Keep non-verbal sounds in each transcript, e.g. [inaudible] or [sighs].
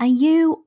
Are you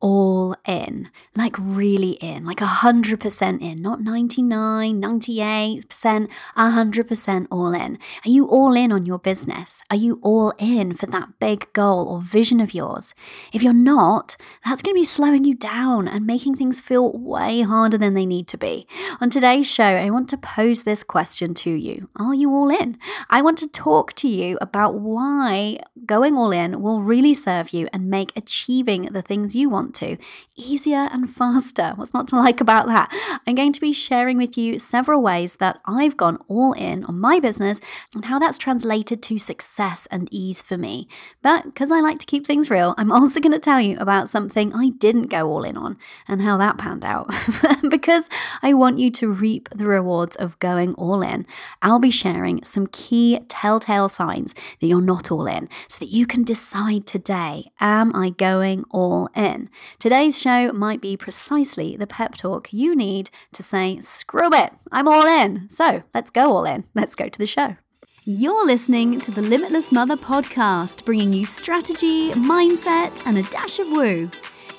in? Like really in, like 100% in, not 99, 98%, 100% all in. Are you all in on your business? Are you all in for that big goal or vision of yours? If you're not, that's going to be slowing you down and making things feel way harder than they need to be. On today's show, I want to pose this question to you Are you all in? I want to talk to you about why going all in will really serve you and make achieving the things you want to easier and faster. What's not to like about that? I'm going to be sharing with you several ways that I've gone all in on my business and how that's translated to success and ease for me. But because I like to keep things real, I'm also going to tell you about something I didn't go all in on and how that panned out. [laughs] because I want you to reap the rewards of going all in, I'll be sharing some key telltale signs that you're not all in so that you can decide today am I going all in. Today's show might be precisely the pep talk you need to say, screw it, I'm all in. So let's go all in. Let's go to the show. You're listening to the Limitless Mother podcast, bringing you strategy, mindset, and a dash of woo.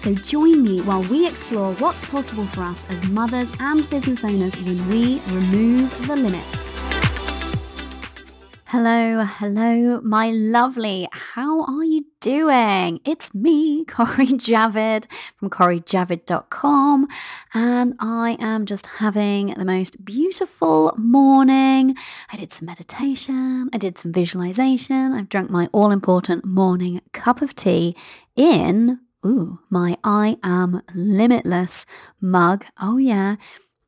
So join me while we explore what's possible for us as mothers and business owners when we remove the limits. Hello, hello, my lovely. How are you doing? It's me, [laughs] Cori Javid from corijavid.com, and I am just having the most beautiful morning. I did some meditation, I did some visualization, I've drunk my all important morning cup of tea in Ooh, my I am limitless mug. Oh yeah.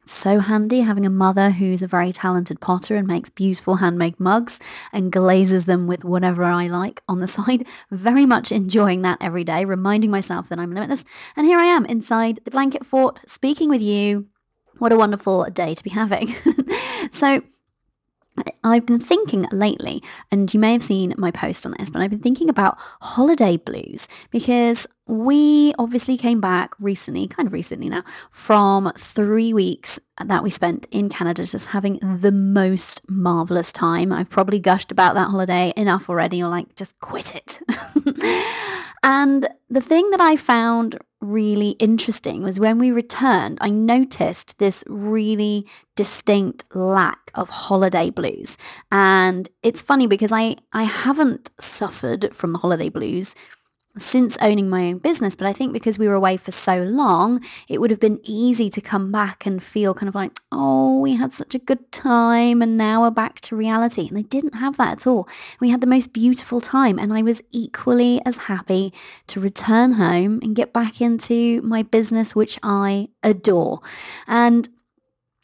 So handy having a mother who's a very talented potter and makes beautiful handmade mugs and glazes them with whatever I like on the [laughs] side. Very much enjoying that every day, reminding myself that I'm limitless. And here I am inside the blanket fort speaking with you. What a wonderful day to be having. [laughs] so I've been thinking lately, and you may have seen my post on this, but I've been thinking about holiday blues because we obviously came back recently, kind of recently now, from three weeks that we spent in Canada just having the most marvelous time. I've probably gushed about that holiday enough already. You're like, just quit it. [laughs] and the thing that I found really interesting was when we returned, I noticed this really distinct lack of holiday blues. And it's funny because I, I haven't suffered from holiday blues since owning my own business. But I think because we were away for so long, it would have been easy to come back and feel kind of like, oh, we had such a good time and now we're back to reality. And I didn't have that at all. We had the most beautiful time and I was equally as happy to return home and get back into my business, which I adore. And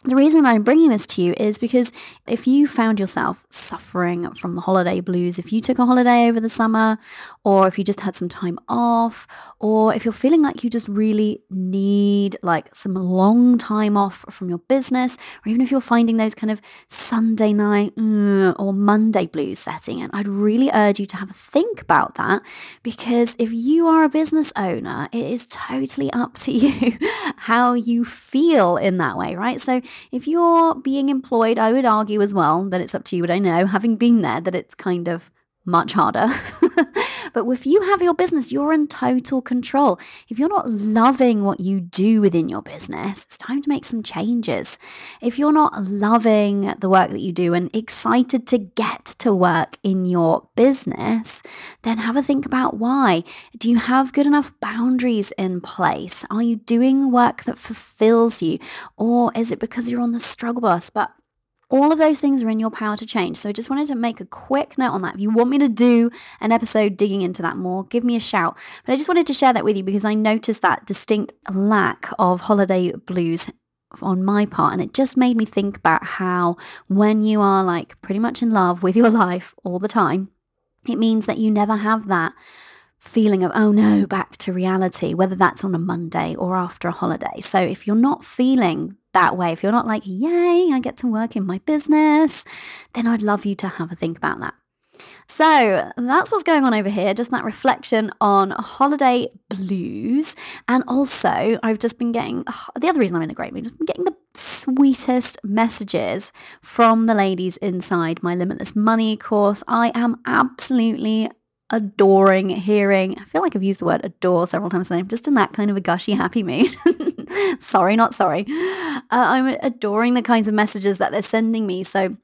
the reason I'm bringing this to you is because if you found yourself suffering from the holiday blues, if you took a holiday over the summer, or if you just had some time off, or if you're feeling like you just really need like some long time off from your business, or even if you're finding those kind of Sunday night mm, or Monday blues setting in, I'd really urge you to have a think about that because if you are a business owner, it is totally up to [laughs] you how you feel in that way, right? So if you're being employed, I would argue as well that it's up to you, but I know, having been there, that it's kind of much harder. [laughs] but if you have your business, you're in total control. If you're not loving what you do within your business, it's time to make some changes. If you're not loving the work that you do and excited to get to work in your business, then have a think about why. Do you have good enough boundaries in place? Are you doing work that fulfills you? Or is it because you're on the struggle bus? But all of those things are in your power to change. So I just wanted to make a quick note on that. If you want me to do an episode digging into that more, give me a shout. But I just wanted to share that with you because I noticed that distinct lack of holiday blues on my part and it just made me think about how when you are like pretty much in love with your [laughs] life all the time, it means that you never have that feeling of, oh no, back to reality, whether that's on a Monday or after a holiday. So if you're not feeling that way, if you're not like, yay, I get to work in my business, then I'd love you to have a think about that. So that's what's going on over here, just that reflection on holiday blues. And also, I've just been getting, oh, the other reason I'm in a great mood, been getting the sweetest messages from the ladies inside my Limitless Money course. I am absolutely adoring hearing, I feel like I've used the word adore several times today. I'm just in that kind of a gushy, happy mood. [laughs] sorry, not sorry. Uh, I'm adoring the kinds of messages that they're sending me. So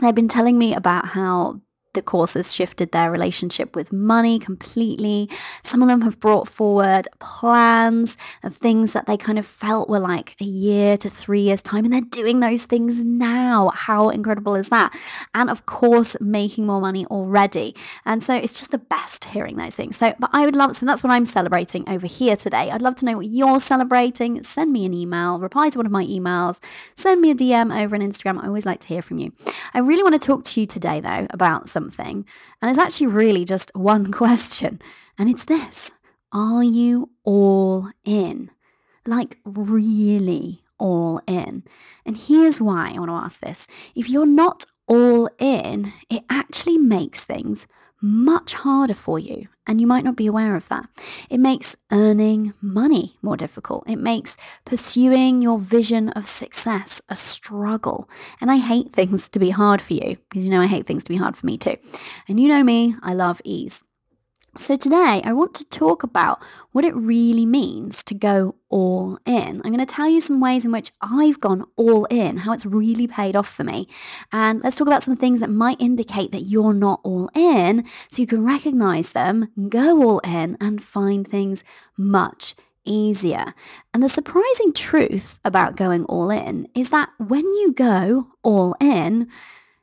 they've been telling me about how the course has shifted their relationship with money completely. Some of them have brought forward plans of things that they kind of felt were like a year to three years time and they're doing those things now. How incredible is that? And of course, making more money already. And so it's just the best hearing those things. So, but I would love, so that's what I'm celebrating over here today. I'd love to know what you're celebrating. Send me an email, reply to one of my emails, send me a DM over on Instagram. I always like to hear from you. I really want to talk to you today though about some something. And it's actually really just one [laughs] question. And it's this. Are you all in? Like really all in? And here's why I want to ask this. If you're not all in, it actually makes things much harder for you. And you might not be aware of that. It makes earning money more difficult. It makes pursuing your vision of success a struggle. And I hate things to be hard for you because you know I hate things to be hard for me too. And you know me, I love ease. So today I want to talk about what it really means to go all in. I'm going to tell you some ways in which I've gone all in, how it's really paid off for me. And let's talk about some things that might indicate that you're not all in so you can recognize them, go all in and find things much easier. And the surprising truth about going all in is that when you go all in,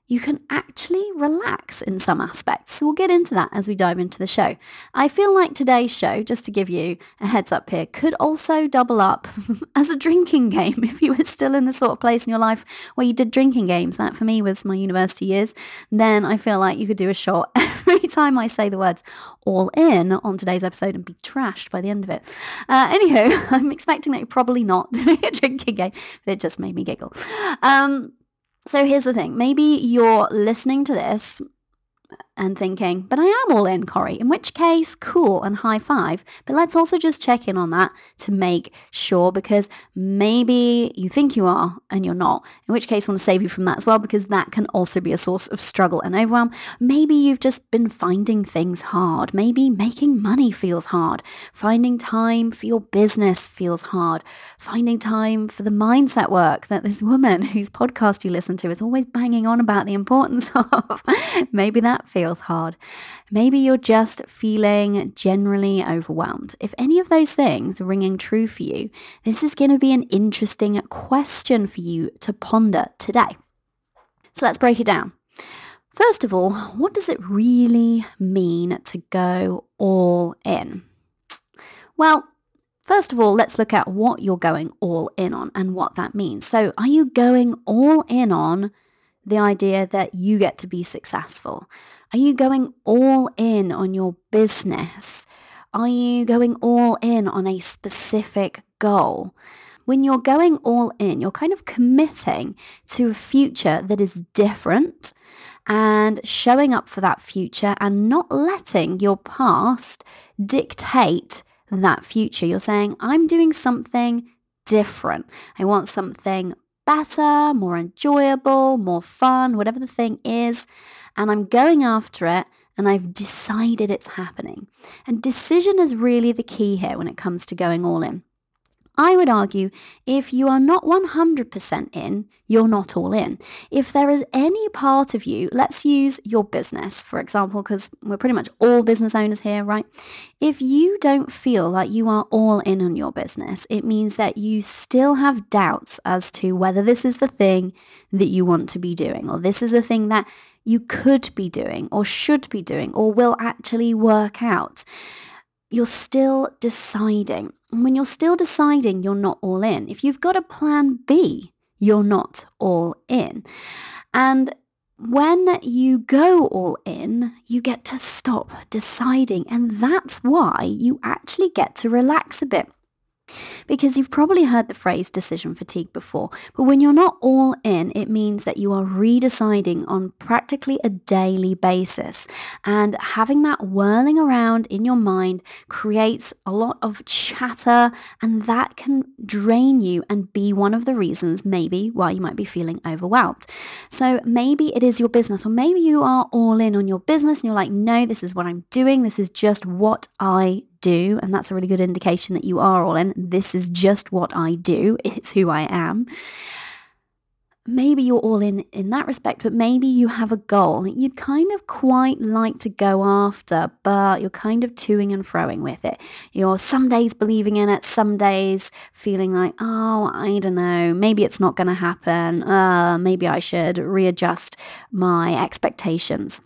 you can actually relax in some aspects. So we'll get into that as we dive into the show. I feel like today's show, just to give you a heads up here, could also double up [laughs] as a drinking game if you were still in the sort of place in your life where you did drinking games. That for me was my university years. Then I feel like you could do a shot [laughs] every time I say the words all in on today's episode and be trashed by the end of it. Uh, anywho, [laughs] I'm expecting that you're probably not doing a drinking game, but it just made me giggle. Um, so here's the thing. Maybe you're listening to this and thinking, but I am all in, Cori, in which case, cool and high five. But let's also just check in on that to make sure because maybe you think you are and you're not, in which case I want to save you from that as well because that can also be a source of struggle and overwhelm. Maybe you've just been finding things hard. Maybe making money feels hard. Finding time for your business feels hard. Finding time for the mindset work that this woman [laughs] whose podcast you listen to is always banging on about the importance [laughs] of. maybe that feels feels hard. Maybe you're just feeling generally overwhelmed. If any of those things are ringing true for you, this is going to be an interesting question for you to ponder today. So let's break it down. First of all, what does it really mean to go all in? Well, First of all, let's look at what you're going all in on and what that means. So are you going all in on the idea that you get to be successful? Are you going all in on your business? Are you going all in on a specific goal? When you're going all in, you're kind of committing to a future that is different and showing up for that future and not letting your past dictate that future. You're saying, I'm doing something different. I want something better, more enjoyable, more fun, whatever the thing is and I'm going after it and I've decided it's happening. And decision is really the key here when it comes to going all in. I would argue if you are not 100% in, you're not all in. If there is any part of you, let's use your business, for example, because we're pretty much all business owners here, right? If you don't feel like you are all in on your business, it means that you still have doubts as to whether this is the thing that you want to be doing or this is the thing that you could be doing or should be doing or will actually work out. You're still deciding. And when you're still deciding, you're not all in. If you've got a plan B, you're not all in. And when you go all in, you get to stop deciding. And that's why you actually get to relax a bit. Because you've probably heard the phrase decision fatigue before, but when you're not all in, it means that you are redeciding on practically a daily basis. And having that whirling around in your mind creates a lot of chatter and that can drain you and be one of the reasons maybe why you might be feeling overwhelmed. So maybe it is your business or maybe you are all in on your business and you're like, no, this is what I'm doing. This is just what I do, and that's a really good indication that you are all in. This is just what I do. It's who I am. Maybe you're all in in that respect, but maybe you have a goal that you'd kind of quite like to go after, but you're kind of toing and froing with it. You're some days believing in it, some days feeling like, oh, I don't know, maybe it's not going to happen. Uh, maybe I should readjust my expectations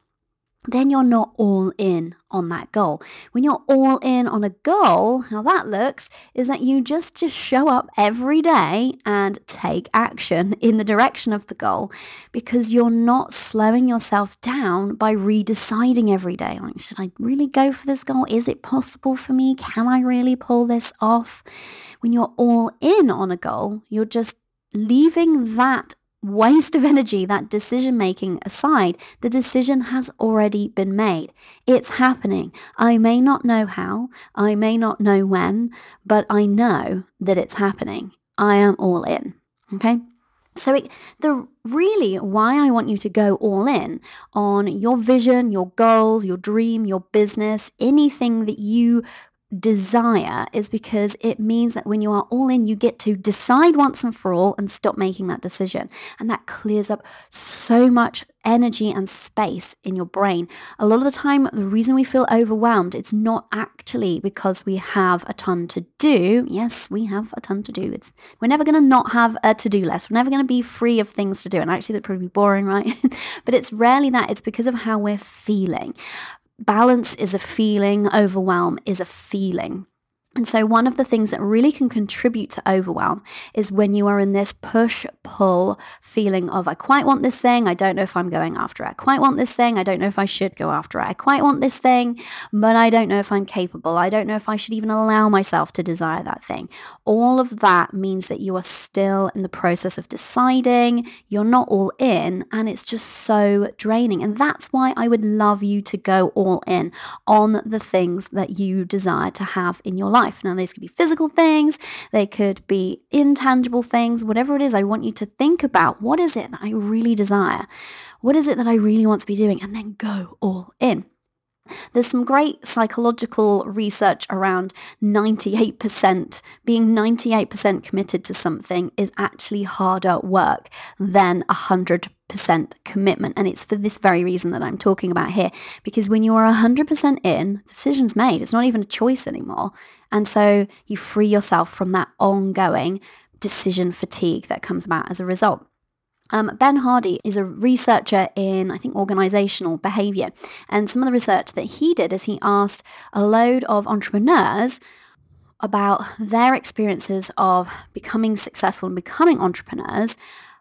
then you're not all in on that goal. When you're all in on a goal, how that looks is that you just just show up every day and take action [laughs] in the direction of the goal because you're not slowing yourself down by redeciding every day. Like, should I really go for this goal? Is it possible for me? Can I really pull this off? When you're all in on a goal, you're just leaving that waste of energy, that decision making aside, the decision has already been made. It's happening. I may not know how, I may not know when, but I know that it's happening. I am all in. Okay? So it, the really why I want you to go all in on your vision, your goals, your dream, your business, anything that you desire is because it means that when you are all in, you get to decide once and for all and stop making that decision. And that clears up so much energy and space in your brain. A lot of the time, the reason we feel overwhelmed, it's not actually because we have a ton to do. Yes, we have a ton to do. It's, we're never going to not have a to-do list. We're never going to be free of things to do. And actually, that'd probably be boring, right? [laughs] but it's rarely that. It's because of how we're feeling balance is a feeling, overwhelm is a feeling. And so one of the things that really can contribute to overwhelm is when you are in this push-pull feeling of, I quite want this thing, I don't know if I'm going after it. I quite want this thing, I don't know if I should go after it. I quite want this thing, but I don't know if I'm capable. I don't know if I should even allow myself to desire that thing. All of that means that you are still in the process of deciding, you're not all in, and it's just so draining. And that's why I would love you to go all in on the things that you desire to have in your life life. Now, these could be physical things, they could be intangible things, whatever it is. I want you to think about what is it that I really desire? What is it that I really want to be doing? And then go all in. There's some great psychological research around 98%. Being 98% committed to something is actually harder work than 100% commitment. And it's for this very reason that I'm talking about here. Because when you are 100% in, decision's made. It's not even a choice anymore. And so you free yourself from that ongoing decision fatigue that comes about as a result. Um, ben Hardy is a researcher in, I think, organizational behavior. And some of the research that he did is he asked a load of entrepreneurs about their experiences of becoming successful and becoming entrepreneurs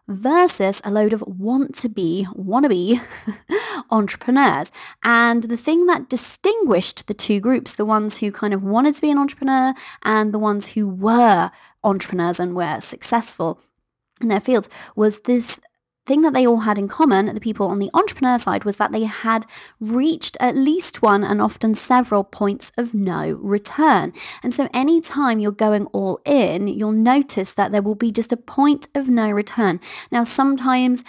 versus a load of want to be, wannabe [laughs] entrepreneurs. And the thing that distinguished the two groups, the ones who kind of wanted to be an entrepreneur and the ones who were entrepreneurs and were successful in their fields was this thing that they all had in common, the people on the entrepreneur side, was that they had reached at least one and often several points of no return. And so anytime you're going all in, you'll notice that there will be just a point of no return. Now, sometimes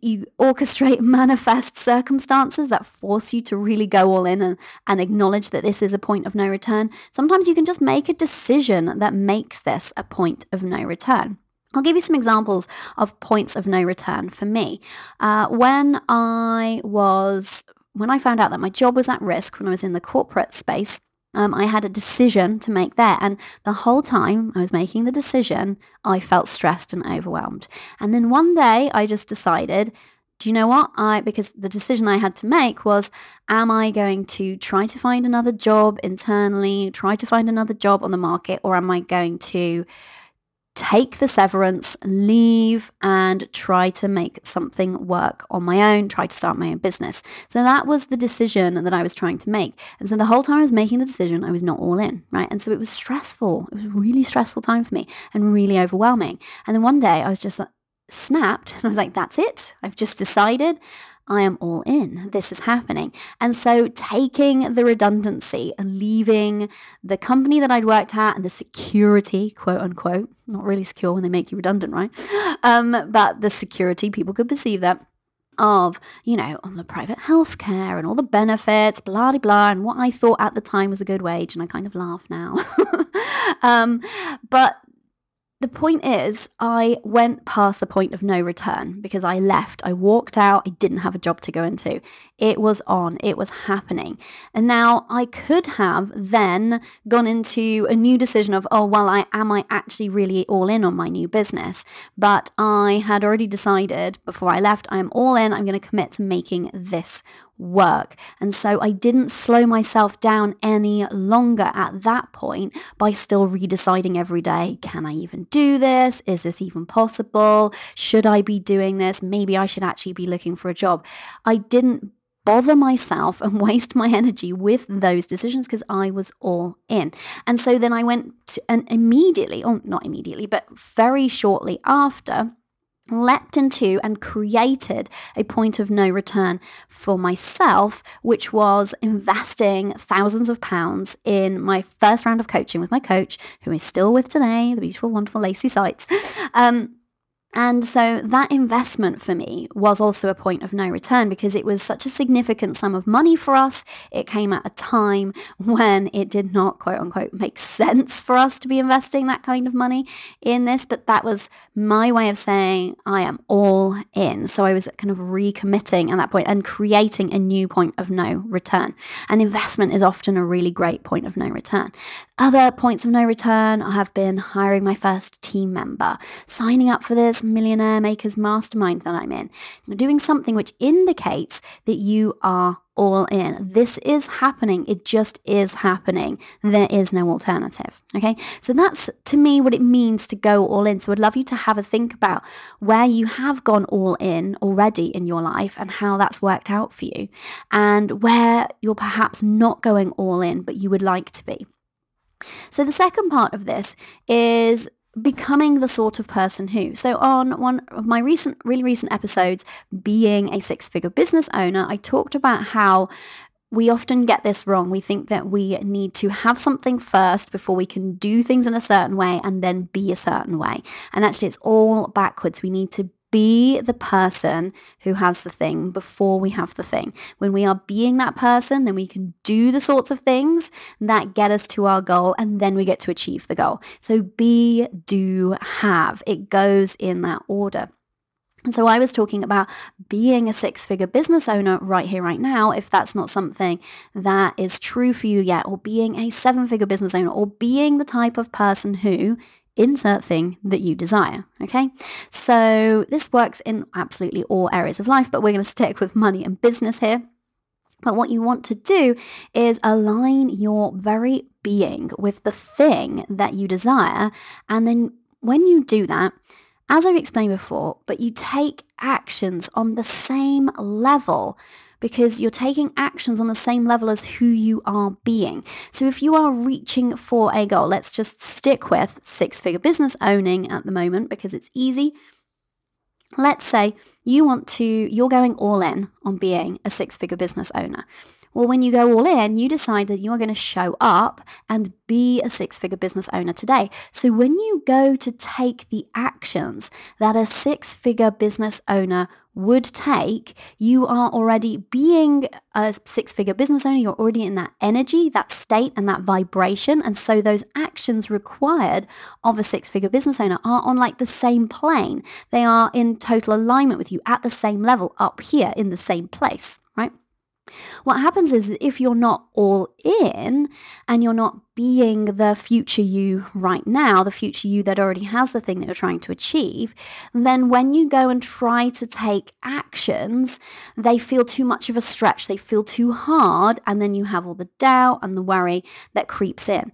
you orchestrate [laughs] manifest circumstances that force you to really go all in and, and acknowledge that this is a point of no return. Sometimes you can just make a decision that makes this a point of no return. I'll give you some examples of points of no return for me. Uh, when I was, when I found out that my job was at risk when I was in the corporate space, um, I had a decision to make there. And the whole time I was making the decision, I felt stressed and overwhelmed. And then one day I just decided, do you know what? I because the decision I had to make was am I going to try to find another job internally, try to find another job on the market, or am I going to take the severance, leave and try to make something work on my own, try to start my own business. So that was the decision that I was trying to make. And so the whole time I was making the decision, I was not all in, right? And so it was stressful. It was really stressful time for me and really overwhelming. And then one day I was just snapped [laughs] and I was like, that's it. I've just decided I am all in. This is happening. And so taking the redundancy and leaving the company that I'd worked at and the security, quote unquote, not really secure when they make you redundant, right? Um, but the security, people could perceive that of, you know, on the private healthcare and all the benefits, blah, blah, blah, and what I thought at the time was a good wage. And I kind of laugh now. [laughs] um, but the point is, I went past the point of no return because I left. I walked out. I didn't have a job to go into. It was on. It was happening. And now I could have then gone into a new decision of, oh, well, I am I actually really all in on my new business? But I had already decided before I left, I am all in. I'm going to commit to making this work. And so I didn't slow myself down any longer at that point by still redeciding every day, can I even do this? Is this even possible? Should I be doing this? Maybe I should actually be looking for a job. I didn't bother myself and [laughs] waste my energy with those decisions because I was all in. And so then I went to, and immediately, or not immediately, but very shortly after, leapt into and created a point of no return for myself, which was investing thousands of pounds in my first round of coaching with my coach, who is still with today, the beautiful, wonderful Lacey Sites. [laughs] Um, and so that investment for me was also a point of no return because it was such a significant sum of money for us. It came at a time [laughs] when it did not quote unquote make sense for us to be investing that kind of money in this. But that was my way of saying I am all in. So I was kind of recommitting at that point and creating a new point of no return. And investment is often a really great point of no return. Other points of no return have been hiring my first team member, signing up for this millionaire makers mastermind that I'm in, You're doing something which indicates that you are all in. This is happening. It just is happening. There is no alternative. Okay. So that's to me what it means to go all in. So I'd love you to have a think about where you have gone all in already in your life and how that's worked out for you and where you're perhaps not going all in, but you would like to be. So the second part of this is becoming the sort of person who. So on one of my recent, really recent episodes, being a six-figure business owner, I talked about how we often get this wrong. We think that we need to have something first before we can do things in a certain way and then be a certain way. And actually it's all backwards. We need to be the person who has the thing before we have the thing. When we are being that person, then we can do the sorts of things that get us to our goal and then we get to achieve the goal. So be, do, have. It goes in that order. And so I was talking about being a six-figure business owner right here, right now, if that's not something that is true for you yet, or being a seven-figure business owner, or being the type of person who insert thing that you desire. Okay. So this works in absolutely all areas of life, but we're going to stick with money and business here. But what you want to do is align your very being with the thing that you desire. And then when you do that, as I've explained before, but you take actions on the same level because you're taking actions on the same level as who you are being. So if you are reaching for a goal, let's just stick with six-figure business owning at the moment because it's easy. Let's say you want to, you're going all in on being a six-figure business owner. Well, when you go all in, you decide that you are going to show up and be a six-figure business owner today. So when you go to take the actions that a six-figure business owner would take, you are already being a six-figure business owner, you're already in that energy, that state and that vibration. And so those actions required of a six-figure business owner are on like the same plane. They are in total alignment with you at the same level up here in the same place? What happens is if you're not all in and you're not being the future you right now, the future you that already has the thing that you're trying to achieve, then when you go and try to take actions, they feel too much of a stretch. They feel too hard. And then you have all the doubt and the worry that creeps in.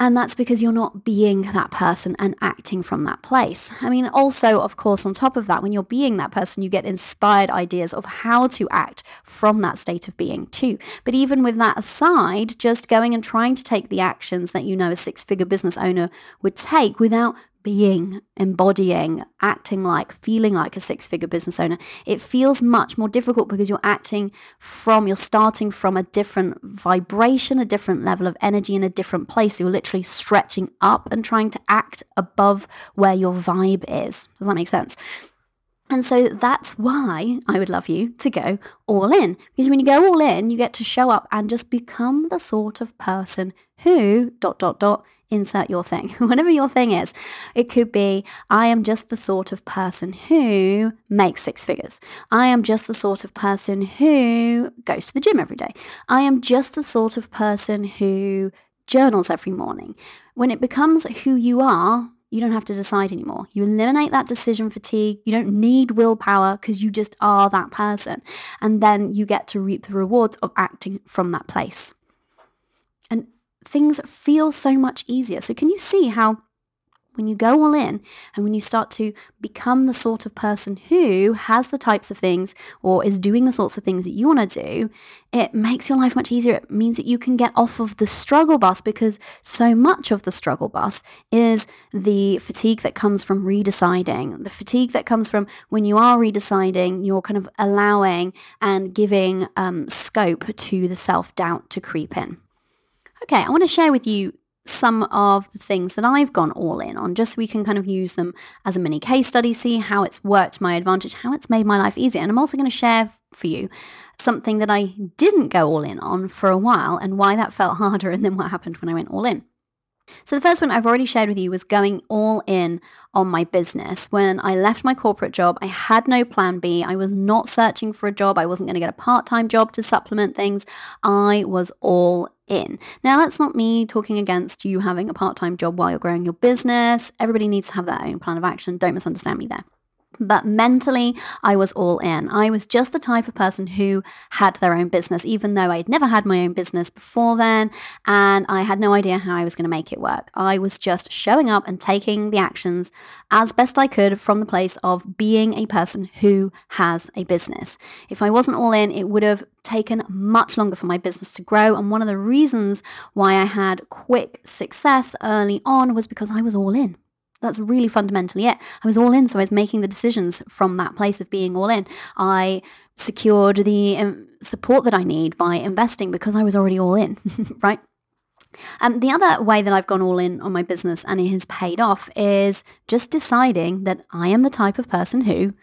And that's because you're not being that person and acting from that place. I mean, also, of course, on top of that, when you're being that person, you get inspired ideas of how to act from that state of being too. But even with that aside, just going and trying to take the actions that you know a six-figure business owner would take without being, embodying, acting like, feeling like a six-figure business owner, it feels much more difficult because you're acting from, you're starting from a different vibration, a different level of energy in a different place. You're literally stretching up and trying to act above where your vibe is. Does that make sense? And so that's why I would love you to go all in. Because when you go all in, you get to show up and just become the sort of person who, dot, dot, dot, insert your thing, [laughs] whatever your thing is. It could be, I am just the sort of person who makes six figures. I am just the sort of person who goes to the gym every day. I am just the sort of person who journals every morning. When it becomes who you are, you don't have to decide anymore. You eliminate that decision fatigue. You don't need willpower because you just are that person. And then you get to reap the rewards of acting from that place And things feel so much easier. So can you see how when you go all in and when you start to become the sort of person who has the types of things or is doing the sorts of things that you want to do, it makes your life much easier. It means that you can get off of the struggle bus because so much of the struggle bus is the fatigue that comes from redeciding, the fatigue that comes from when you are redeciding, you're kind of allowing and giving um, scope to the self-doubt to creep in. Okay, I want to share with you some of the things that I've gone all in on, just so we can kind of use them as a mini case study, see how it's worked to my advantage, how it's made my life easier. And I'm also going to share for you something that I didn't go all in on for a while and why that felt [laughs] harder and then what happened when I went all in. So the first one I've already shared with you was going all in on my business. When I left my corporate job, I had no plan B. I was not searching for a job. I wasn't going to get a part-time job to supplement things. I was all in. Now, that's not me talking against you having a part-time job while you're growing your business. Everybody needs to have their own plan of action. Don't misunderstand me there. But mentally, I was all in. I was just the type of person who had their own business, even though I'd never had my own business before then, and I had no idea how I was going to make it work. I was just showing up and taking the actions as best I could from the place of being a person who has a business. If I wasn't all in, it would have taken much longer for my business to grow. And one of the reasons why I had quick success early on was because I was all in. That's really fundamentally it. I was all in, so I was making the decisions from that place of being all in. I secured the um, support that I need by investing because I was already all in, [laughs] right? Um, the other way that I've gone all in on my business and it has paid off is just deciding that I am the type of person who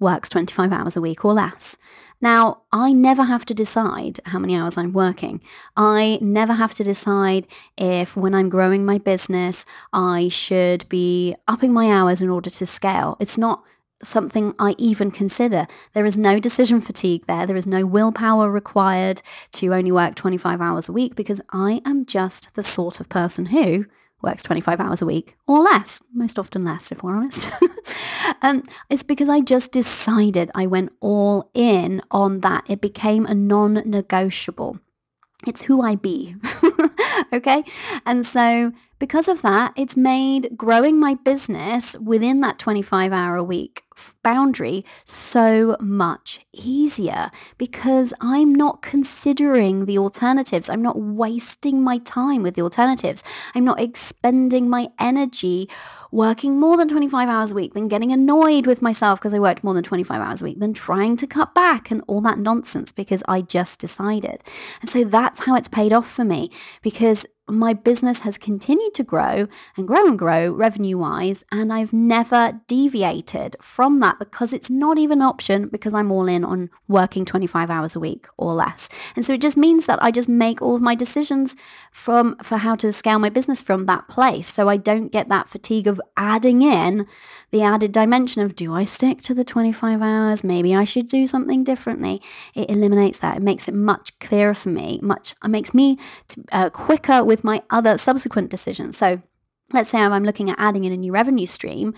works 25 hours a week or less. Now, I never have to decide how many hours I'm working. I never have to decide if when I'm growing my business, I should be upping my hours in order to scale. It's not something I even consider. There is no decision fatigue there. There is no willpower required to only work 25 hours a week because I am just the sort of person who works 25 hours a week or less, most often less if we're honest. [laughs] um, it's because I just decided I went all in on that. It became a non-negotiable. It's who I be. [laughs] okay. And so because of that, it's made growing my business within that 25 hour a week boundary so much easier because I'm not considering the alternatives. I'm not wasting my time with the alternatives. I'm not expending my energy working more than 25 hours a week, then getting annoyed with myself because I worked more than 25 hours a week, then trying to cut back and all that nonsense because I just decided. And so that's how it's paid off for me because my business has continued to grow and grow and grow revenue wise and I've never deviated from that because it's not even an option because I'm all in on working 25 hours a week or less. And so it just means that I just make all of my decisions from for how to scale my business from that place so I don't get that fatigue of adding in the added dimension of do I stick to the 25 hours? Maybe I should do something differently. It eliminates that. It makes it much clearer for me, much it makes me to, uh, quicker with my other subsequent decisions. So let's say I'm looking at adding in a new revenue stream,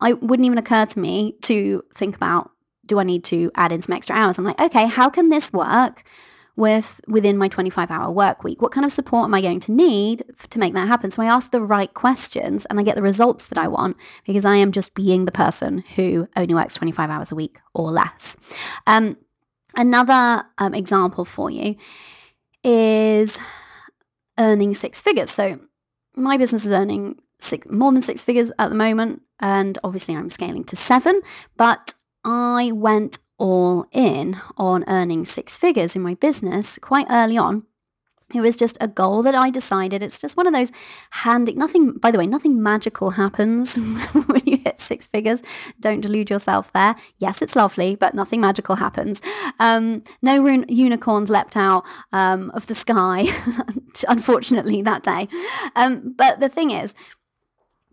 I wouldn't even occur to me to think about, do I need to add in some extra hours? I'm like, okay, how can this work with within my 25 hour work week? What kind of support am I going to need to make that happen? So I ask the right questions and I get the results that I want because I am just being the person who only works 25 hours a week or less. Um, another um, example for you is earning six figures. So my business is earning six, more than six figures at the moment. And obviously I'm scaling to seven, but I went all in on earning six figures in my business quite early on. It was just a goal that I decided. It's just one of those handy, nothing, by the way, nothing magical happens [laughs] when you hit six figures. Don't delude yourself there. Yes, it's lovely, but nothing magical happens. Um, no run- unicorns leapt out um, of the sky, [laughs] unfortunately, that day. Um, but the thing is,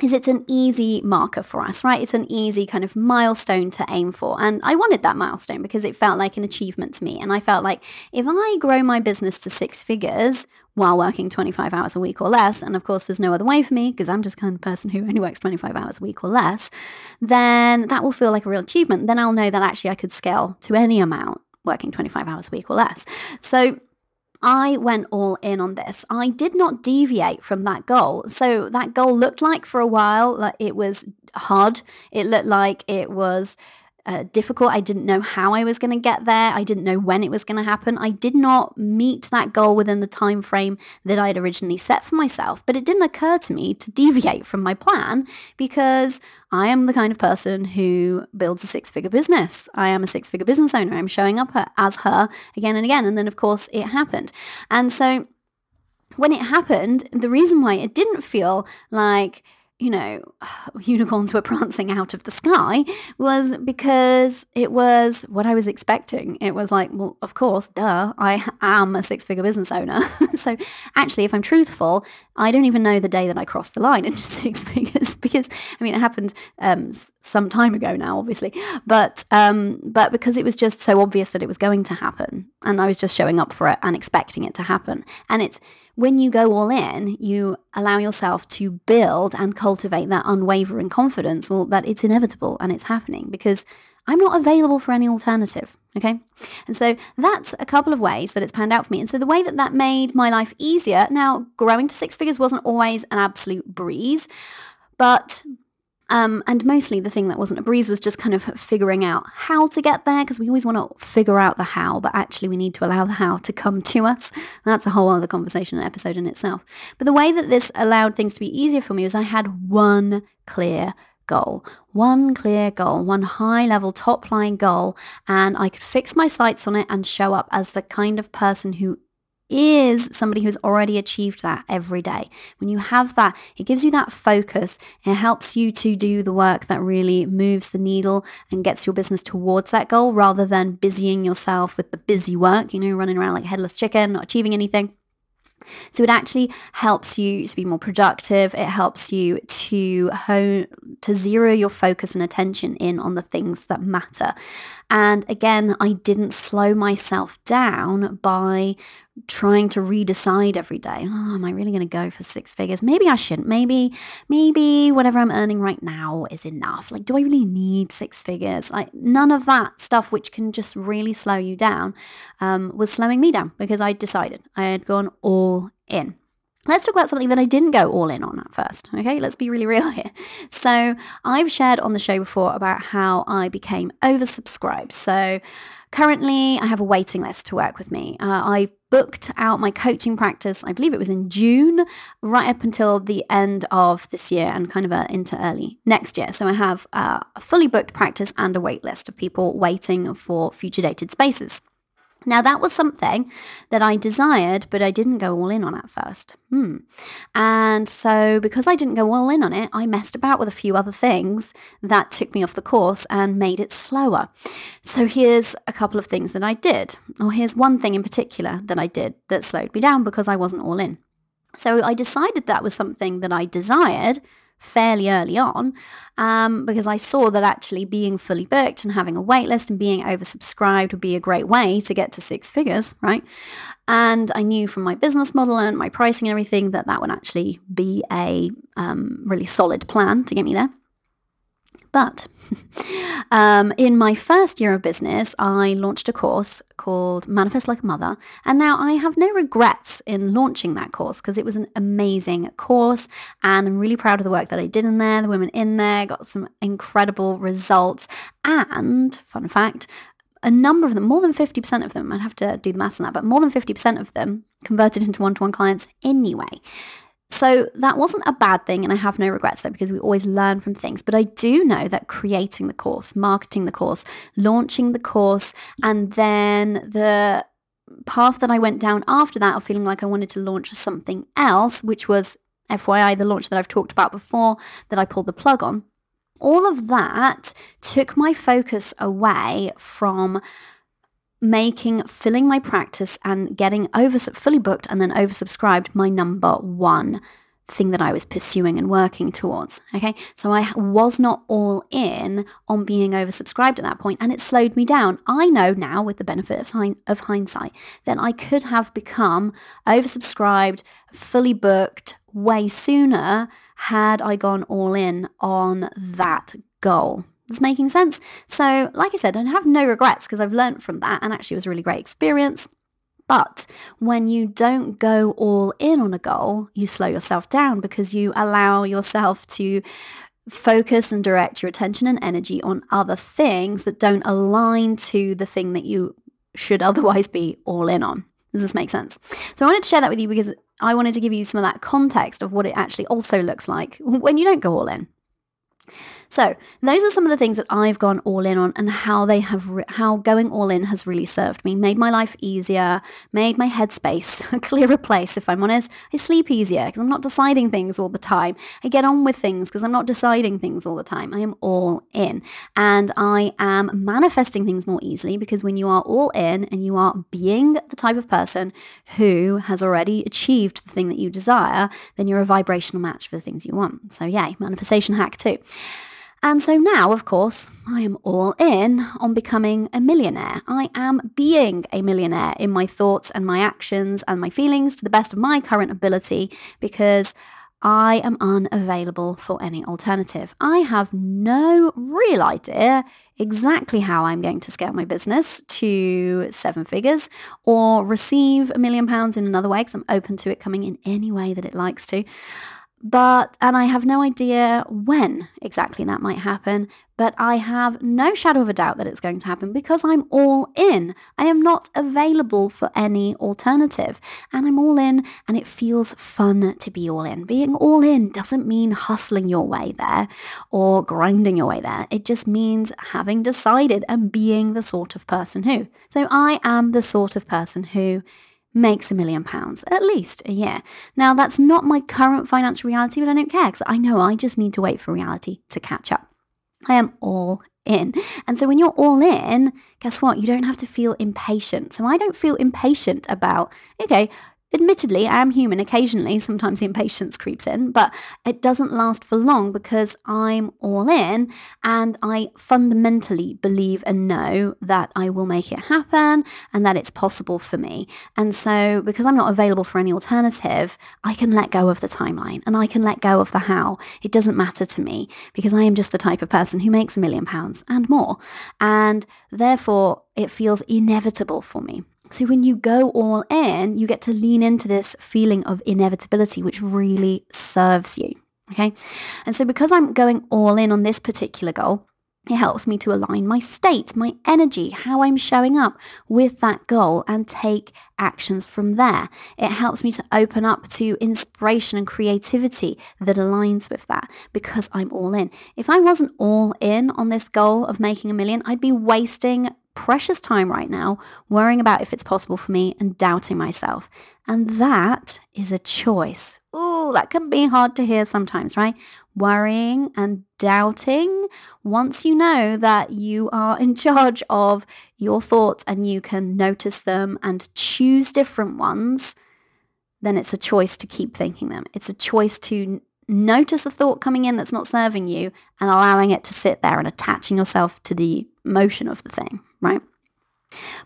is it's an easy marker for us, right? It's an easy kind of milestone to aim for. And I wanted that milestone because it felt like an achievement to me. And I felt like if I grow my business to six figures while working 25 hours a week or less, and of course there's no other way for me because I'm just kind of person who only works 25 hours a week or less, then that will feel like a real achievement. Then I'll know that actually I could scale to any amount working 25 hours a week or less. So I went all in on this. I did not deviate from that goal. So that goal looked like for a while like it was hard. It looked like it was uh, difficult. I didn't know how I was going to get there. I didn't know when it was going to happen. I did not meet that goal within the time frame that I'd originally set for myself. But it didn't occur to me to deviate from my plan because I am the kind of person who builds a six-figure business. I am a six-figure business owner. I'm showing up as her again and again. And then, of course, it happened. And so when it happened, the reason why it didn't feel like you know, [sighs] unicorns were [laughs] prancing out of the sky was because it was what I was expecting. It was like, well, of course, duh, I am a six-figure business owner. [laughs] so actually, if I'm truthful, I don't even know the day that I crossed the line into [laughs] six figures because, I mean, it happened um, some time ago now, obviously, but um, but because it was just so obvious that it was going to happen, and I was just showing up for it and expecting it to happen, and it's when you go all in, you allow yourself to build and cultivate that unwavering confidence, well, that it's inevitable and it's happening because I'm not available for any alternative. Okay. And so that's a couple of ways that it's panned out for me. And so the way that that made my life easier, now growing to six figures wasn't always an absolute breeze, but um, and mostly the thing that wasn't a breeze was just kind of figuring out how to get there because we always want to figure out the how, but actually we need to allow the how to come to us. That's a whole other conversation and episode in itself. But the way that this allowed things to be easier for me was I had one clear goal, one clear goal, one high level top line goal, and I could fix my sights on it and show up as the kind of person who is somebody who's already achieved that every day. When you have that, it gives you that focus. It helps you to do the work that really moves the needle and gets your business towards that goal rather than busying yourself with the busy work, you know, running around like headless chicken, not achieving anything. So it actually helps you to be more productive. It helps you to hone, to zero your focus and attention in on the things that matter. And again, I didn't slow myself down by trying to redecide every day. Oh, am I really going to go for six figures? Maybe I shouldn't. Maybe, maybe whatever I'm earning right now is enough. Like, do I really need six figures? Like, none of that stuff, which can just really slow you down, um, was slowing me down because I decided I had gone all in. Let's talk about something that I didn't go all in on at first. Okay, let's be really real [laughs] here. So I've shared on the show before about how I became oversubscribed. So currently I have a waiting list to work with me. Uh, I booked out my coaching practice, I believe it was in June, right up until the end of this year and kind of uh, into early next year. So I have uh, a fully booked practice and a wait list of people waiting for future dated spaces. Now that was something that I desired, but I didn't go all in on at first. Hmm. And so because I didn't go all in on it, I messed about with a few other things that took me off the course and made it slower. So here's a couple of things that I did. Or here's one thing in particular that I did that slowed me down because I wasn't all in. So I decided that was something that I desired, fairly early on um, because I saw that actually being fully booked and having a waitlist and being oversubscribed would be a great way to get to six figures, right? And I knew from my business model and my pricing and everything that that would actually be a um, really solid plan to get me there. But [laughs] um, in my first year of business, I launched a course called Manifest Like a Mother. And now I have no regrets in launching that course because it was an amazing course. And I'm really proud of the work that I did in there. The women in there got some incredible results. And fun fact, a number of them, more than 50% of them, I'd have to do the maths on that, but more than 50% of them converted into one-to-one clients anyway. So that wasn't a bad thing and I have no regrets there because we always learn from things. But I do know that creating the course, marketing the course, launching the course, and then the path that I went down after that of feeling like I wanted to launch something else, which was FYI, the launch that I've talked about before that I pulled the plug on. All of that took my focus away from making filling my practice and getting over fully booked and then oversubscribed my number one thing that I was pursuing and working towards. Okay. So I was not all in on being oversubscribed at that point and it slowed me down. I know now with the benefit of, hindsight that I could have become oversubscribed, fully booked way sooner had I gone all in on that goal. It's making sense. So like I said, I have no regrets because I've learned from that and actually it was a really great experience. But when you don't go all in on a goal, you slow yourself down because you allow yourself to focus and direct your attention and energy on other things that don't align to the thing that you should [laughs] otherwise be all in on. Does this make sense? So I wanted to share that with you because I wanted to give you some of that context of what it actually also looks like [laughs] when you don't go all in. So those are some of the things that I've gone all in on and how they have, re- how going all in has really served me, made my life easier, made my headspace [laughs] a clearer place. If I'm honest, I sleep easier because I'm not deciding things all the time. I get on with things because I'm not deciding things all the time. I am all in and I am manifesting things more easily because when you are all in and you are being the type of person who has already achieved the thing that you desire, then you're a vibrational match for the things you want. So yay, manifestation hack too. And so now, of course, I am all in on becoming a millionaire. I am being a millionaire in my thoughts and my actions and my feelings to the best of my current ability because I am unavailable for any alternative. I have no real idea exactly how I'm going to scale my business to seven figures or receive a million pounds in another way because I'm open to it coming in any way that it likes to. But, and I have no idea when exactly that might happen, but I have no shadow of a doubt that it's going to happen because I'm all in. I am not available for any alternative and I'm all in and it feels fun to be all in. Being all in doesn't mean hustling your way there or grinding your way there. It just means having decided and being the sort of person who. So I am the sort of person who makes a million pounds, at least a year. Now, that's not my current financial reality, but I don't care because I know I just need to wait for reality to catch up. I am all in. And so when you're all in, guess what? You don't have to feel impatient. So I don't feel impatient about, okay, Admittedly, I am human. Occasionally, sometimes impatience creeps in, but it doesn't last for long because I'm all in and I fundamentally believe and know that I will make it happen and that it's possible for me. And so because I'm not available for any alternative, I can let go of the timeline and I can let go of the how. It doesn't matter to me because I am just the type of person who makes a million pounds and more. And therefore, it feels inevitable for me. So when you go all in, you get to lean into this feeling of inevitability, which really serves you. Okay. And so because I'm going all in on this particular goal, it helps me to align my state, my energy, how I'm showing up with that goal and take actions from there. It helps me to open up to inspiration and creativity that aligns with that because I'm all in. If I wasn't all in on this goal of making a million, I'd be wasting precious time right now worrying about if it's possible for me and doubting myself. And that is a choice. Oh, that can be hard to hear sometimes, right? Worrying and doubting. Once you know that you are in [laughs] charge of your thoughts and you can notice them and choose different ones, then it's a choice to keep thinking them. It's a choice to notice a thought coming in that's not serving you and allowing it to sit there and attaching yourself to the motion of the thing, right?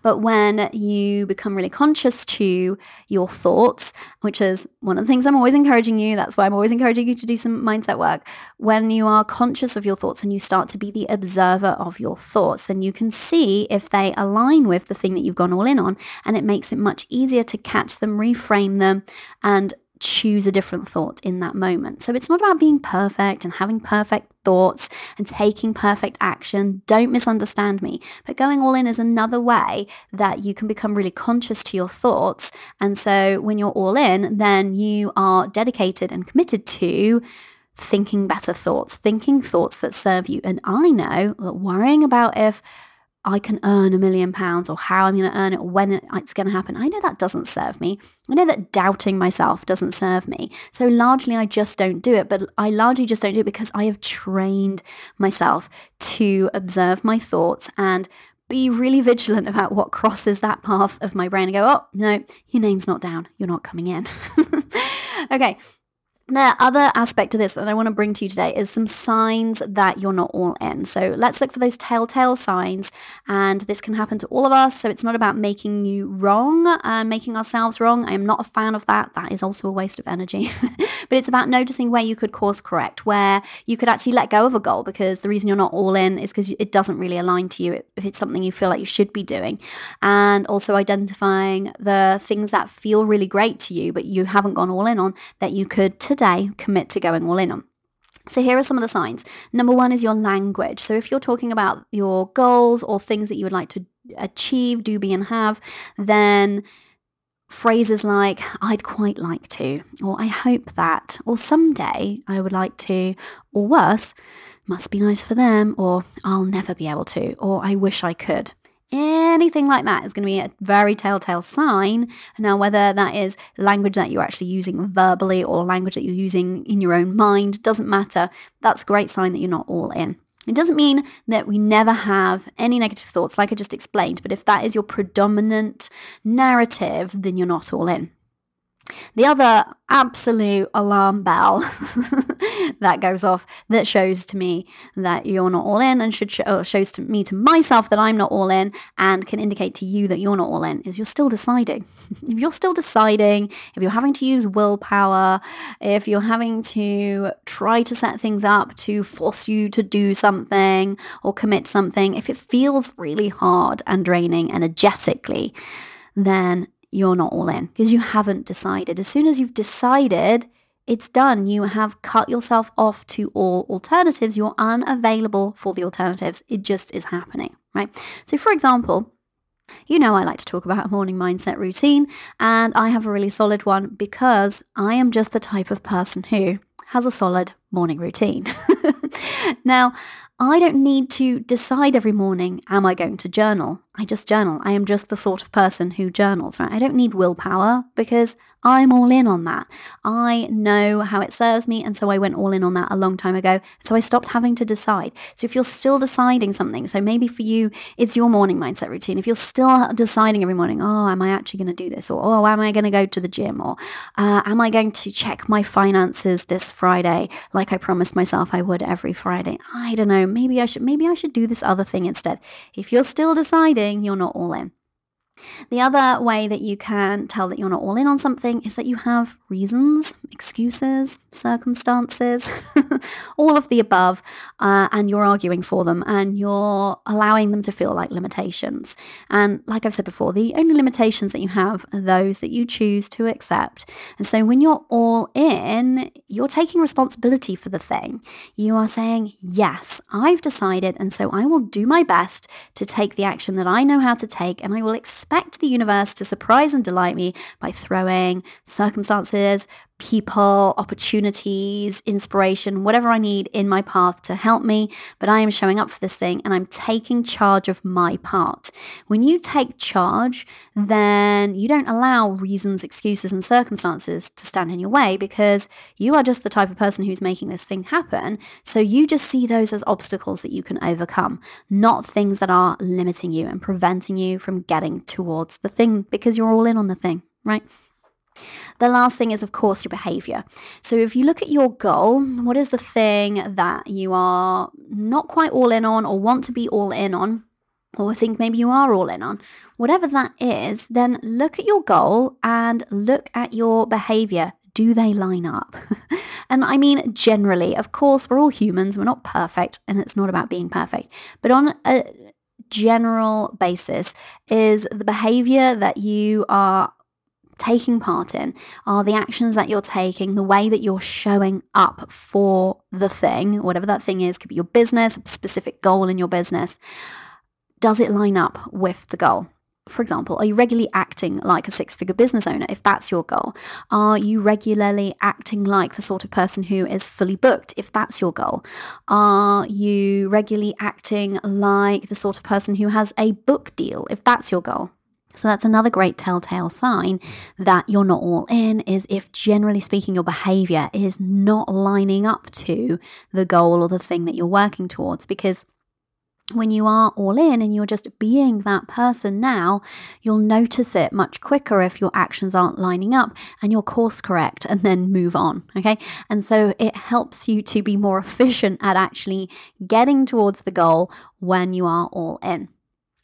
But when you become really conscious to your thoughts, which is one of the things I'm always encouraging you, that's why I'm always encouraging you to do some mindset work. When you are conscious of your thoughts and you start to be the observer of your thoughts, then you can see if they align with the thing that you've gone all in on. And it makes it much easier to catch them, reframe them, and choose a different thought in that moment. So it's not about being perfect and having perfect thoughts and taking perfect action. Don't misunderstand me. But going all in is another way that you can become really conscious to your thoughts. And so when you're all in, then you are dedicated and committed to thinking better thoughts, thinking thoughts that serve you. And I know that worrying about if I can earn a million pounds or how I'm going to earn it or when it's going to happen. I know that doesn't serve me. I know that doubting myself doesn't serve me. So largely I just don't do it, but I largely just don't do it because I have trained myself to observe my thoughts and be really vigilant about what crosses that path of my brain and go, oh, no, your name's not down. You're not coming in. [laughs] okay. The other aspect of this that I want to bring to you today is some signs that you're not all in. So let's look for those telltale signs and this can happen to all of us. So it's not about making you wrong, uh, making ourselves wrong. I am not a fan of that. That is also a waste of energy. [laughs] but it's about noticing where you could course correct, where you could actually let go of a goal because the reason you're not all in is because it doesn't really align to you if it's something you feel like you should be doing. And also identifying the things that feel really great to you, but you haven't gone all in on that you could today today commit to going all in on. So here are some of the signs. Number one is your language. So if you're talking about your goals or things that you would like to achieve, do, be, and have, then phrases like, I'd quite like to, or I hope that, or someday I would like to, or worse, must be nice for them, or I'll never be able to, or I wish I could anything like that is going to be a very telltale sign. Now, whether that is language that you're actually using verbally or language that you're using in your own mind, doesn't matter. That's a great sign that you're not all in. It doesn't mean that we never have any negative thoughts, like I just explained, but if that is your predominant narrative, then you're not all in. The other absolute alarm bell [laughs] that goes off that shows to me that you're not all in and should show, shows to me to myself that I'm not all in and can indicate to you that you're not all in is you're still deciding. [laughs] if you're still deciding, if you're having to use willpower, if you're having to try to set things up to force you to do something or commit something, if it feels really hard and draining energetically, then you're not all in because you haven't decided. As soon as you've decided, it's done. You have cut yourself off to all alternatives. You're unavailable for the alternatives. It just is happening, right? So for example, you know I like to talk about a morning mindset routine and I have a really solid one because I am just the type of person who has a solid morning routine. [laughs] now, I don't need to decide every morning, am I going to journal? I just journal. I am just the sort of person who journals, right? I don't need willpower because I'm all in on that. I know how it serves me. And so I went all in on that a long time ago. So I stopped having to decide. So if you're still deciding something, so maybe for you, it's your morning mindset routine. If you're still deciding every morning, oh, am I actually going to do this? Or, oh, am I going to go to the gym? Or uh, am I going to check my finances this Friday like I promised myself I would every Friday? I don't know. Maybe I should, maybe I should do this other thing instead. If you're still deciding, you're not all in. The other way that you can tell that you're not all in on something is that you have reasons, excuses, circumstances, [laughs] all of the above, uh, and you're arguing for them and you're allowing them to feel like limitations. And like I've said before, the only limitations that you have are those that you choose to accept. And so when you're all in, you're taking responsibility for the thing. You are saying, yes, I've decided, and so I will do my best to take the action that I know how to take, and I will expect expect the universe to surprise and delight me by throwing circumstances, people, opportunities, inspiration, whatever I need in my path to help me. But I am showing up for this thing and I'm taking charge of my part. When you take charge, then you don't allow reasons, excuses and circumstances to stand in your way because you are just the type of person who's making this thing happen. So you just see those as obstacles that you can overcome, not things that are limiting you and preventing you from getting towards the thing because you're all in on the thing, right? The last thing is, of course, your behavior. So if you look at your goal, what is the thing that you are not quite all in on or want to be all in on? or think maybe you are all in on, whatever that is, then look at your goal and look at your behavior. Do they line up? [laughs] and I mean, generally, of course, we're all humans, we're not perfect, and it's not about being perfect. But on a general basis, is the behavior that you are taking part in are the actions that you're taking, the way that you're showing up for the thing, whatever that thing is, could be your business, a specific goal in your business. Does it line up with the goal? For example, are you regularly acting like a six figure business owner if that's your goal? Are you regularly acting like the sort of person who is fully booked if that's your goal? Are you regularly acting like the sort of person who has a book deal if that's your goal? So that's another great telltale sign that you're not all in is if generally speaking your behavior is not lining up to the goal or the thing that you're working towards because when you are all in and you're just being that person now, you'll notice it much quicker if your actions aren't lining up and you'll course correct and then move on. Okay. And so it helps you to be more [laughs] efficient at actually getting towards the goal when you are all in.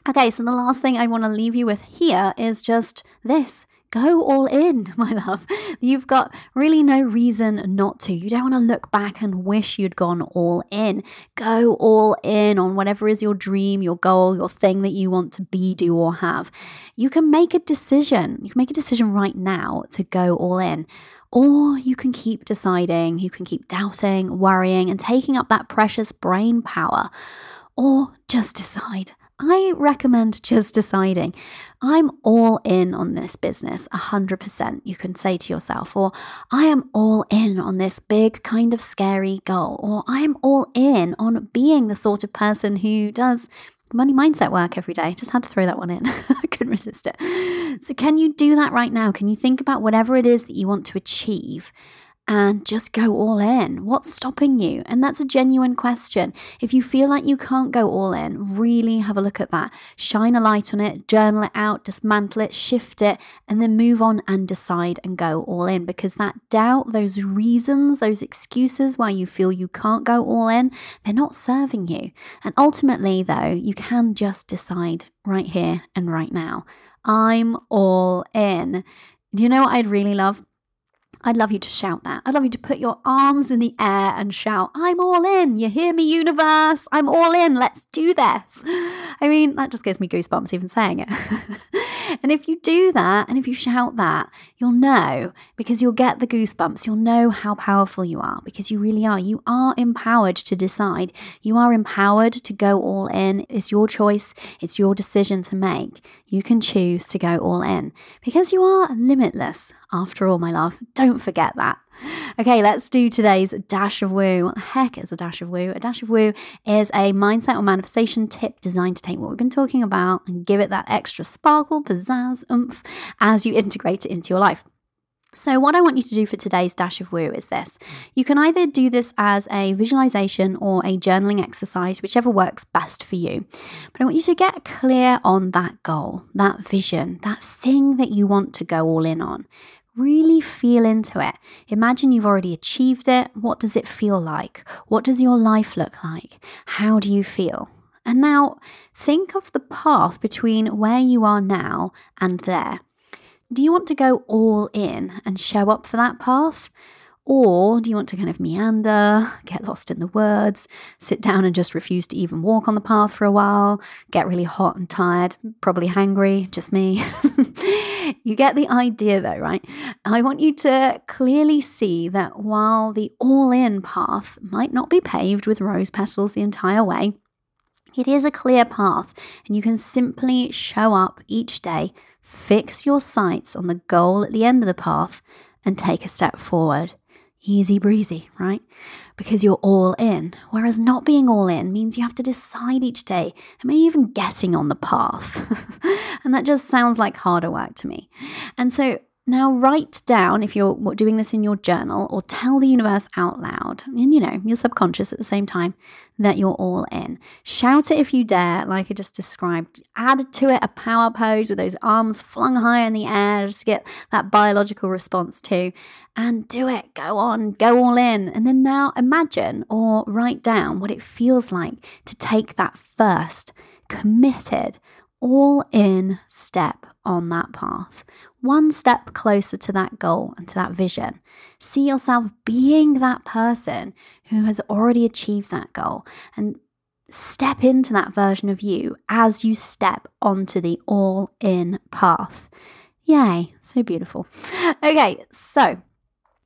Okay, so the last thing I want to leave you with here is just this. Go all in, [laughs] my love. You've got really no reason not to. You don't want to look back and wish you'd gone all in. Go all in on whatever is your dream, your goal, your thing that you want to be, do, or have. You can make a decision. You can make a decision right now to go all in. Or you can keep deciding, you can keep doubting, worrying, and taking up that precious brain power. Or just decide. I recommend just deciding, I'm all in on this business, 100%, you can say to yourself, or I am all in on this big, kind of scary goal, or I am all in on being the sort of person who does money mindset work every day. Just had to throw that one in. [laughs] I couldn't resist it. So, can you do that right now? Can you think about whatever it is that you want to achieve? And just go all in? What's stopping you? And that's a genuine question. If you feel like you can't go all in, really have a look at that. Shine a light on it, journal it out, dismantle it, shift it, and then move on and decide and go all in because that doubt, those reasons, those excuses why you feel you can't go all in, they're not serving you. And ultimately, though, you can just decide right here and right now. I'm all in. Do you know what I'd really love? I'd love you to shout that. I'd love you to put your arms in the air and shout, I'm all in. You hear me, universe? I'm all in. Let's do this. I mean, that just gives me goosebumps even saying it. [laughs] and if you do that and if you shout that, you'll know because you'll get the goosebumps. You'll know how powerful you are because you really are. You are empowered to decide. You are empowered to go all in. It's your choice, it's your decision to make. You can choose to go all in because you are limitless after all, my love. Don't forget that. Okay, let's do today's dash of woo. What the heck is a dash of woo? A dash of woo is a mindset or manifestation tip designed to take what we've been talking about and give it that extra sparkle, pizzazz, oomph as you integrate it into your life. So, what I want you to do for today's Dash of Woo is this. You can either do this as a visualization or a journaling exercise, whichever works best for you. But I want you to get clear on that goal, that vision, that thing that you want to go all in on. Really feel into it. Imagine you've already achieved it. What does it feel like? What does your life look like? How do you feel? And now think of the path between where you are now and there. Do you want to go all in and show up for that path? Or do you want to kind of meander, get lost in the words, sit down and just refuse to even walk on the path for a while, get really hot and tired, probably hangry, just me? [laughs] you get the idea though, right? I want you to clearly see that while the all in path might not be paved with rose petals the entire way, it is a clear path, and you can simply show up each day, fix your sights on the goal at the end of the path, and take a step forward easy breezy, right? Because you're all in. Whereas not being all in means you have to decide each day, am I even getting on the path? [laughs] and that just sounds like harder work to me. And so now, write down if you're doing this in your journal or tell the universe out loud, and you know, your subconscious at the same time, that you're all in. Shout it if you dare, like I just described. Add to it a power pose with those arms flung high in the air just to get that biological response too. And do it. Go on, go all in. And then now imagine or write down what it feels like to take that first committed, all in step on that path, one step closer to that goal and to that vision. See yourself being that person who has already achieved that goal and step into that version of you as you step onto the all in path. Yay, so beautiful. [laughs] Okay, so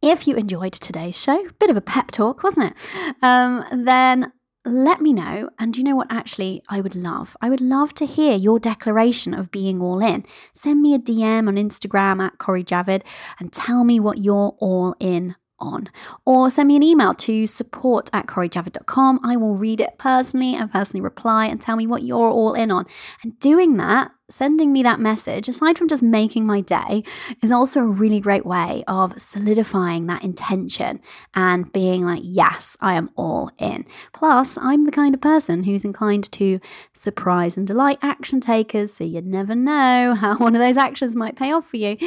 if you enjoyed today's show, bit of a pep talk, wasn't it? Um, then let me know. And you know what? Actually, I would love, I would love to hear your declaration of being all in. Send me a DM on Instagram at Cori Javid and tell me what you're all in on. Or send me an email to support at corijavid.com. I will read it personally and personally reply and tell me what you're all in on. And doing that sending me that message, aside from just making my day, is also a really great way of solidifying that intention and being like, yes, I am all in. Plus, I'm the kind of person who's inclined to surprise and delight action takers, so you never know how [laughs] one of those actions might pay off for you.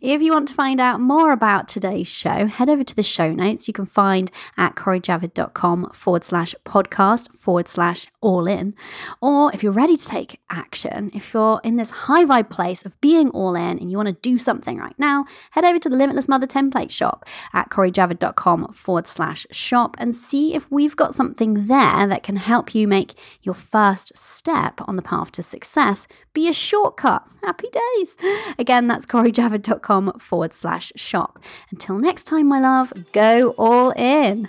If you want to find out more about today's show, head over to the show notes you can find at corijavid.com forward slash podcast forward slash all in. Or if you're ready to take action, if you're in in this high vibe place of being all in and you want to do something right now, head over to the Limitless Mother template shop at corijavid.com forward slash shop and see if we've got something there that can help you make your first step on the path to success be a shortcut. Happy days. Again, that's corijavid.com forward slash shop. Until next time, my love, go all in.